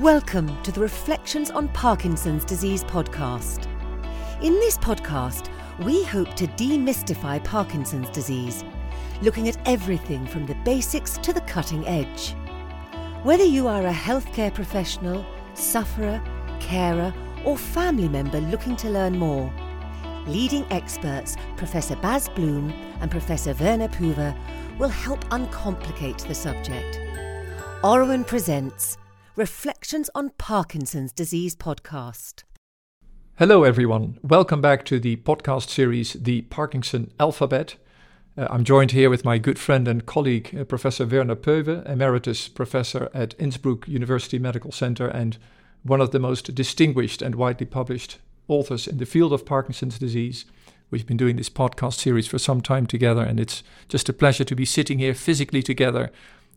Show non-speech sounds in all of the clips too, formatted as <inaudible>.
Welcome to the Reflections on Parkinson's Disease podcast. In this podcast, we hope to demystify Parkinson's disease, looking at everything from the basics to the cutting edge. Whether you are a healthcare professional, sufferer, carer, or family member looking to learn more, leading experts Professor Bas Bloem and Professor Werner Poewe will help uncomplicate the subject. Oruen presents Reflections on Parkinson's Disease podcast. Hello, everyone. Welcome back to the podcast series, The Parkinson Alphabet. Uh, I'm joined here with my good friend and colleague, uh, Professor Werner Poewe, Emeritus Professor at Innsbruck University Medical Center and one of the most distinguished and widely published authors in the field of Parkinson's disease. We've been doing this podcast series for some time together, and it's just a pleasure to be sitting here physically together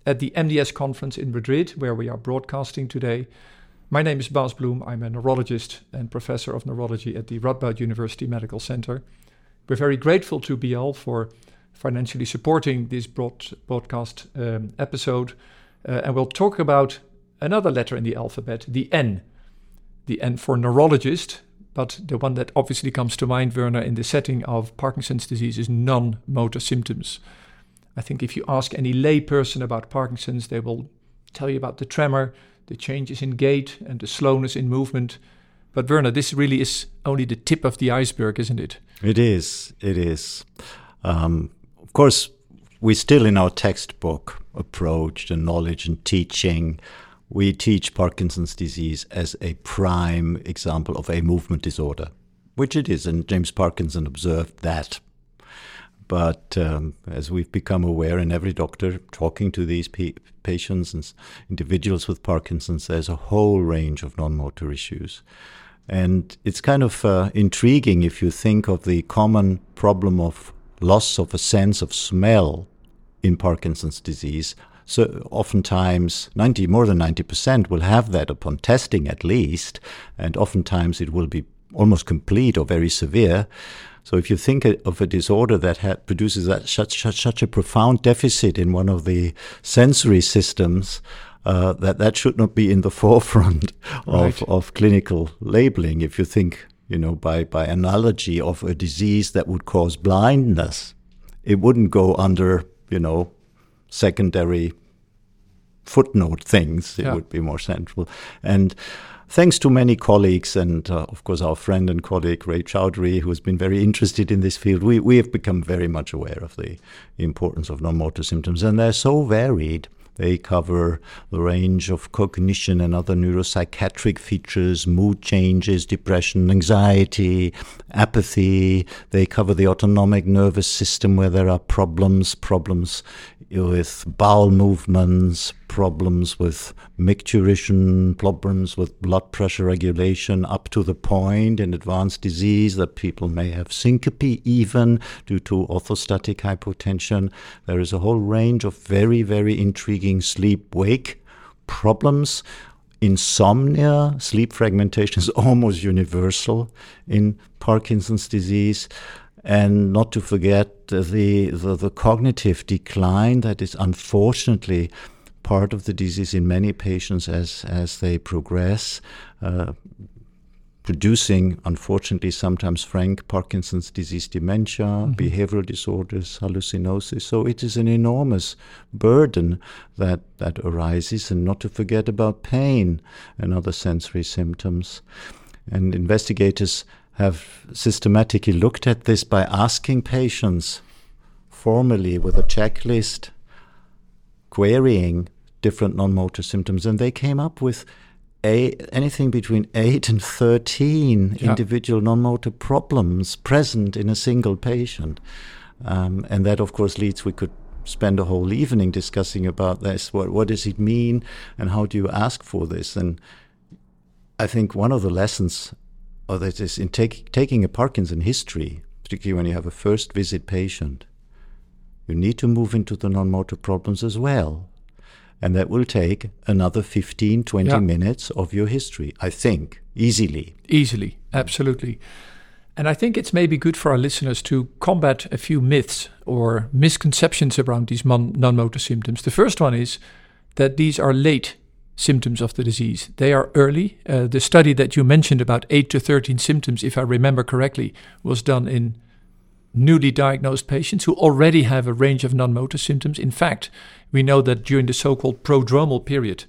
at the MDS conference in Madrid, where we are broadcasting today. My name is Bas Bloem. I'm a neurologist and professor of neurology at the Radboud University Medical Center. We're very grateful to Bial for financially supporting this broad, broadcast um, episode. Uh, and we'll talk about another letter in the alphabet, the N. The N for neurologist, but the one that obviously comes to mind, Werner, in the setting of Parkinson's disease is non motor symptoms. I think if you ask any layperson about Parkinson's, they will tell you about the tremor, the changes in gait, and the slowness in movement. But Werner, this really is only the tip of the iceberg, isn't it? It is. It is. Um, of course, we still in our textbook approach the knowledge and teaching. We teach Parkinson's disease as a prime example of a movement disorder, which it is, and James Parkinson observed that but um, as we've become aware, and every doctor talking to these pa- patients and individuals with Parkinson's, there's a whole range of non motor issues. And it's kind of uh, intriguing if you think of the common problem of loss of a sense of smell in Parkinson's disease. So oftentimes, 90, more than 90% will have that upon testing at least, and oftentimes it will be almost complete or very severe. So if you think of a disorder that produces that such, such, such a profound deficit in one of the sensory systems, uh, that that should not be in the <laughs> forefront of, right. of clinical labeling. If you think, you know, by, by analogy of a disease that would cause blindness, it wouldn't go under, you know, secondary footnote things. It yeah. would be more central. And thanks to many colleagues and, uh, of course, our friend and colleague Ray Chaudhuri, who has been very interested in this field, we, we have become very much aware of the importance of non motor symptoms. And they're so varied. They cover the range of cognition and other neuropsychiatric features, mood changes, depression, anxiety, apathy. They cover the autonomic nervous system where there are problems, problems with bowel movements, problems with micturition, problems with blood pressure regulation, up to the point in advanced disease that people may have syncope even due to orthostatic hypotension. There is a whole range of very, very intriguing sleep wake problems. Insomnia, sleep fragmentation is <laughs> almost universal in Parkinson's disease and not to forget the, the, the cognitive decline that is unfortunately part of the disease in many patients as as they progress. Uh, producing, unfortunately, sometimes frank Parkinson's disease dementia, mm-hmm. behavioral disorders, hallucinosis. So it is an enormous burden that, that arises, and not to forget about pain and other sensory symptoms. And investigators have systematically looked at this by asking patients formally with a checklist, querying different non motor symptoms, and they came up with a, anything between 8 and 13 yeah. individual non motor problems present in a single patient. Um, and that, of course, leads, we could spend a whole evening discussing about this. What, what does it mean, and how do you ask for this? And I think one of the lessons or that is in take, taking a Parkinson history, particularly when you have a first visit patient, you need to move into the non motor problems as well. And that will take another 15, 20 yeah. minutes of your history, I think, easily. Easily, absolutely. And I think it's maybe good for our listeners to combat a few myths or misconceptions around these non motor symptoms. The first one is that these are late symptoms of the disease. They are early. Uh, the study that you mentioned about 8 to 13 symptoms, if I remember correctly, was done in newly diagnosed patients who already have a range of non motor symptoms. In fact, we know that during the so called prodromal period,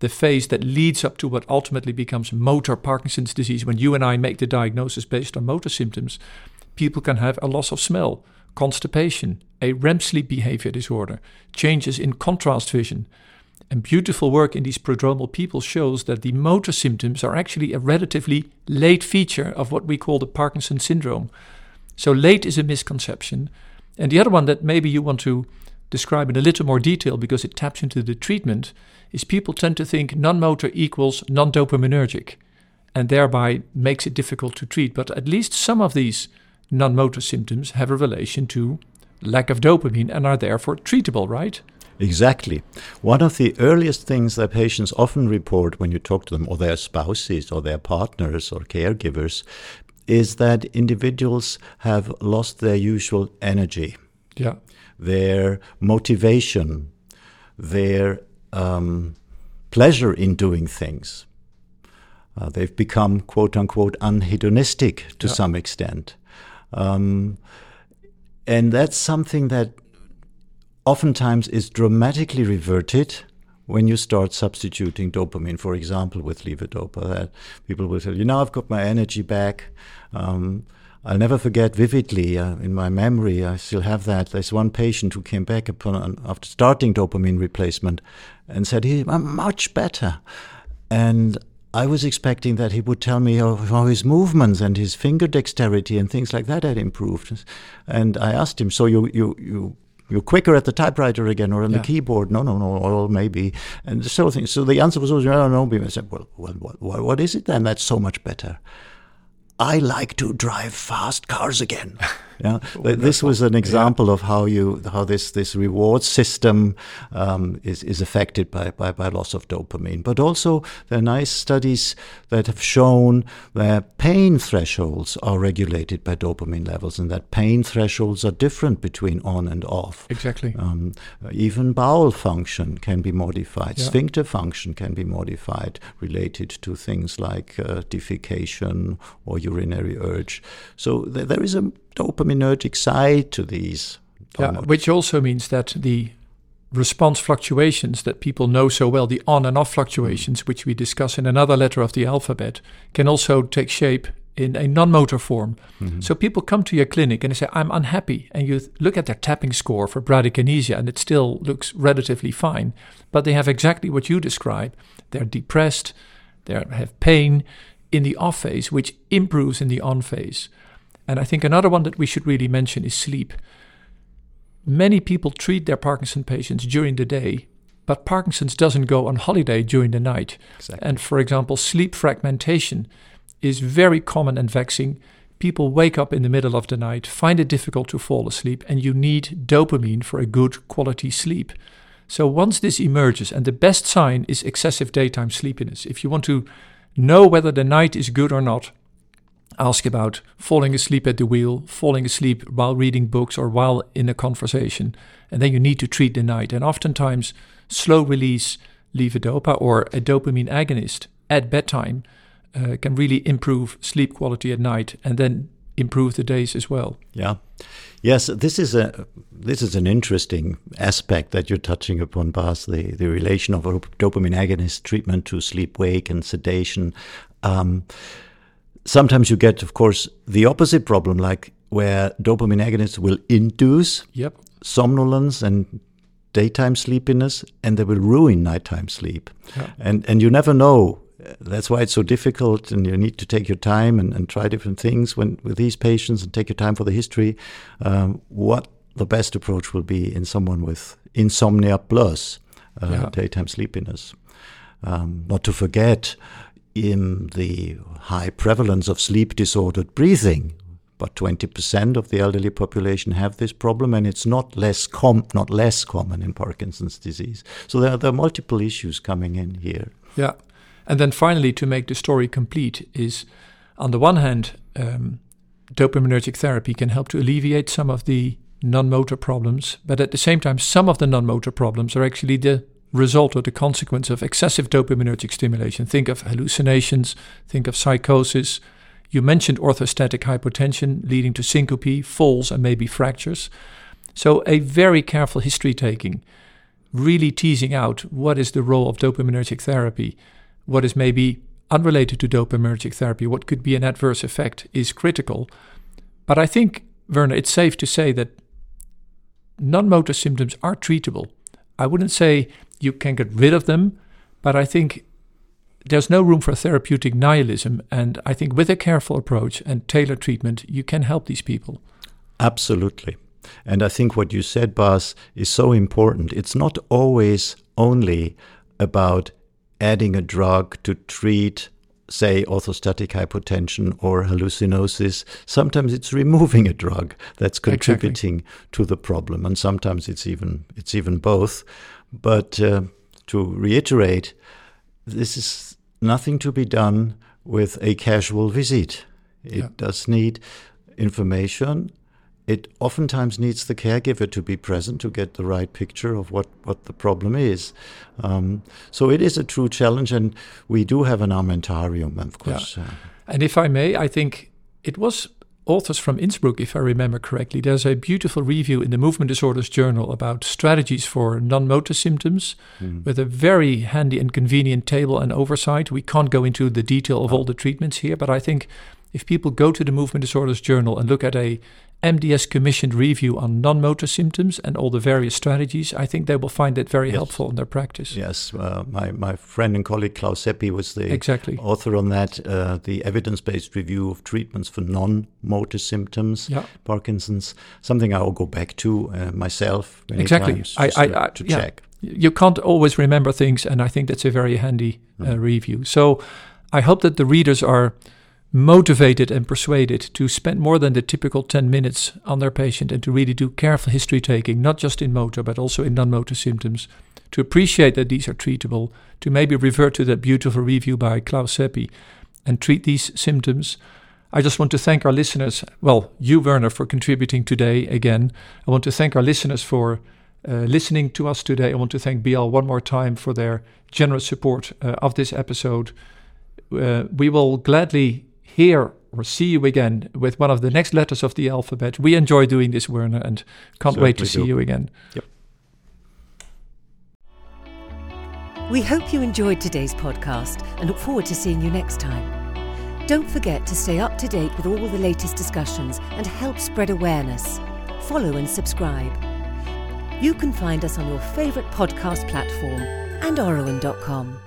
the phase that leads up to what ultimately becomes motor Parkinson's disease, when you and I make the diagnosis based on motor symptoms, people can have a loss of smell, constipation, a REM sleep behavior disorder, changes in contrast vision. And beautiful work in these prodromal people shows that the motor symptoms are actually a relatively late feature of what we call the Parkinson syndrome. So late is a misconception. And the other one that maybe you want to describe in a little more detail because it taps into the treatment is people tend to think non motor equals non dopaminergic and thereby makes it difficult to treat. But at least some of these non motor symptoms have a relation to lack of dopamine and are therefore treatable, right? Exactly. One of the earliest things that patients often report when you talk to them, or their spouses, or their partners, or caregivers, is that individuals have lost their usual energy, Yeah. their motivation, their um, pleasure in doing things. Uh, they've become, quote unquote, unhedonistic to Yeah. some extent. Um, and that's something that oftentimes is dramatically reverted when you start substituting dopamine, for example, with levodopa. That people will tell you, now I've got my energy back. Um, I'll never forget vividly uh, in my memory. I still have that. There's one patient who came back upon after starting dopamine replacement and said, "He, I'm much better." And I was expecting that he would tell me how, how his movements and his finger dexterity and things like that had improved. And I asked him, "So you you you." You're quicker at the typewriter again or on Yeah. the keyboard. No, no, no, or maybe. And so things. So the answer was always, oh, no, no, no. I said, well, well what, what, what is it then that's so much better? I like to drive fast cars again. <laughs> Yeah, Th- this was an example of how you how this this reward system um, is is affected by, by by loss of dopamine. But also there are nice studies that have shown that pain thresholds are regulated by dopamine levels, and that pain thresholds are different between on and off. Exactly. Um, even bowel function can be modified. Yeah. Sphincter function can be modified, related to things like uh, defecation or urinary urge. So th- there is a dopaminergic side to these. Yeah, which also means that the response fluctuations that people know so well, the on and off fluctuations, mm. which we discuss in another letter of the alphabet, can also take shape in a non motor form. Mm-hmm. So people come to your clinic and they say, I'm unhappy. And you th- look at their tapping score for bradykinesia and it still looks relatively fine. But they have exactly what you describe. They're depressed, they have pain in the off phase, which improves in the on phase. And I think another one that we should really mention is sleep. Many people treat their Parkinson patients during the day, but Parkinson's doesn't go on holiday during the night. Exactly. And for example, sleep fragmentation is very common and vexing. People wake up in the middle of the night, find it difficult to fall asleep, and you need dopamine for a good quality sleep. So once this emerges, and the best sign is excessive daytime sleepiness. If you want to know whether the night is good or not, ask about falling asleep at the wheel, falling asleep while reading books or while in a conversation, and then you need to treat the night. And oftentimes, slow release levodopa or a dopamine agonist at bedtime uh, can really improve sleep quality at night and then improve the days as well. Yeah. Yes, this is a this is an interesting aspect that you're touching upon, Bas, the, the relation of dopamine agonist treatment to sleep wake and sedation. Um, sometimes you get, of course, the opposite problem, like where dopamine agonists will induce Yep. somnolence and daytime sleepiness, and they will ruin nighttime sleep. Yeah. And and you never know. That's why it's so difficult, and you need to take your time and, and try different things when with these patients, and take your time for the history. Um, what the best approach will be in someone with insomnia plus uh, Yeah. daytime sleepiness. Um, not to forget, in the high prevalence of sleep disordered breathing, but 20% of the elderly population have this problem, and it's not less com- not less common in Parkinson's disease. So there are, there are multiple issues coming in here. Yeah. And then finally, to make the story complete, is on the one hand, um, dopaminergic therapy can help to alleviate some of the non motor problems, but at the same time, some of the non motor problems are actually the result or the consequence of excessive dopaminergic stimulation. Think of hallucinations, think of psychosis. You mentioned orthostatic hypotension leading to syncope, falls, and maybe fractures. So, a very careful history taking, really teasing out what is the role of dopaminergic therapy, what is maybe unrelated to dopaminergic therapy, what could be an adverse effect, is critical. But I think, Werner, it's safe to say that non motor symptoms are treatable. I wouldn't say you can get rid of them, but I think there's no room for therapeutic nihilism. And I think with a careful approach and tailored treatment, you can help these people. Absolutely. And I think what you said, Bas, is so important. It's not always only about adding a drug to treat say orthostatic hypotension or hallucinosis. Sometimes it's removing a drug that's contributing exactly. to the problem, and sometimes it's even it's even both. But uh, to reiterate, this is nothing to be done with a casual visit. It yeah. does need information it oftentimes needs the caregiver to be present to get the right picture of what, what the problem is. Um, so it is a true challenge, and we do have an armamentarium, of course. Yeah. Uh, and if I may, I think it was authors from Innsbruck, if I remember correctly. There's a beautiful review in the Movement Disorders Journal about strategies for non motor symptoms mm. with a very handy and convenient table and oversight. We can't go into the detail of all the treatments here, but I think if people go to the Movement Disorders Journal and look at a MDS commissioned review on non motor symptoms and all the various strategies, I think they will find that very yes. helpful in their practice. Yes, uh, my, my friend and colleague Klaus Seppi was the exactly. author on that, uh, the evidence based review of treatments for non motor symptoms, yeah. Parkinson's, something I will go back to uh, myself. exactly. I, I, I, to yeah. check. You can't always remember things, and I think that's a very handy mm. review. So I hope that the readers are motivated and persuaded to spend more than the typical 10 minutes on their patient and to really do careful history taking, not just in motor, but also in non motor symptoms, to appreciate that these are treatable, to maybe revert to that beautiful review by Klaus Seppi and treat these symptoms. I just want to thank our listeners, well, you, Werner, for contributing today again. I want to thank our listeners for uh, listening to us today. I want to thank Bial one more time for their generous support uh, of this episode. Uh, we will gladly hear or see you again with one of the next letters of the alphabet. We enjoy doing this, Werner, and can't Certainly wait to see do. you again. Yep. We hope you enjoyed today's podcast and look forward to seeing you next time. Don't forget to stay up to date with all the latest discussions and help spread awareness. Follow and subscribe. You can find us on your favourite podcast platform and Oruen.com.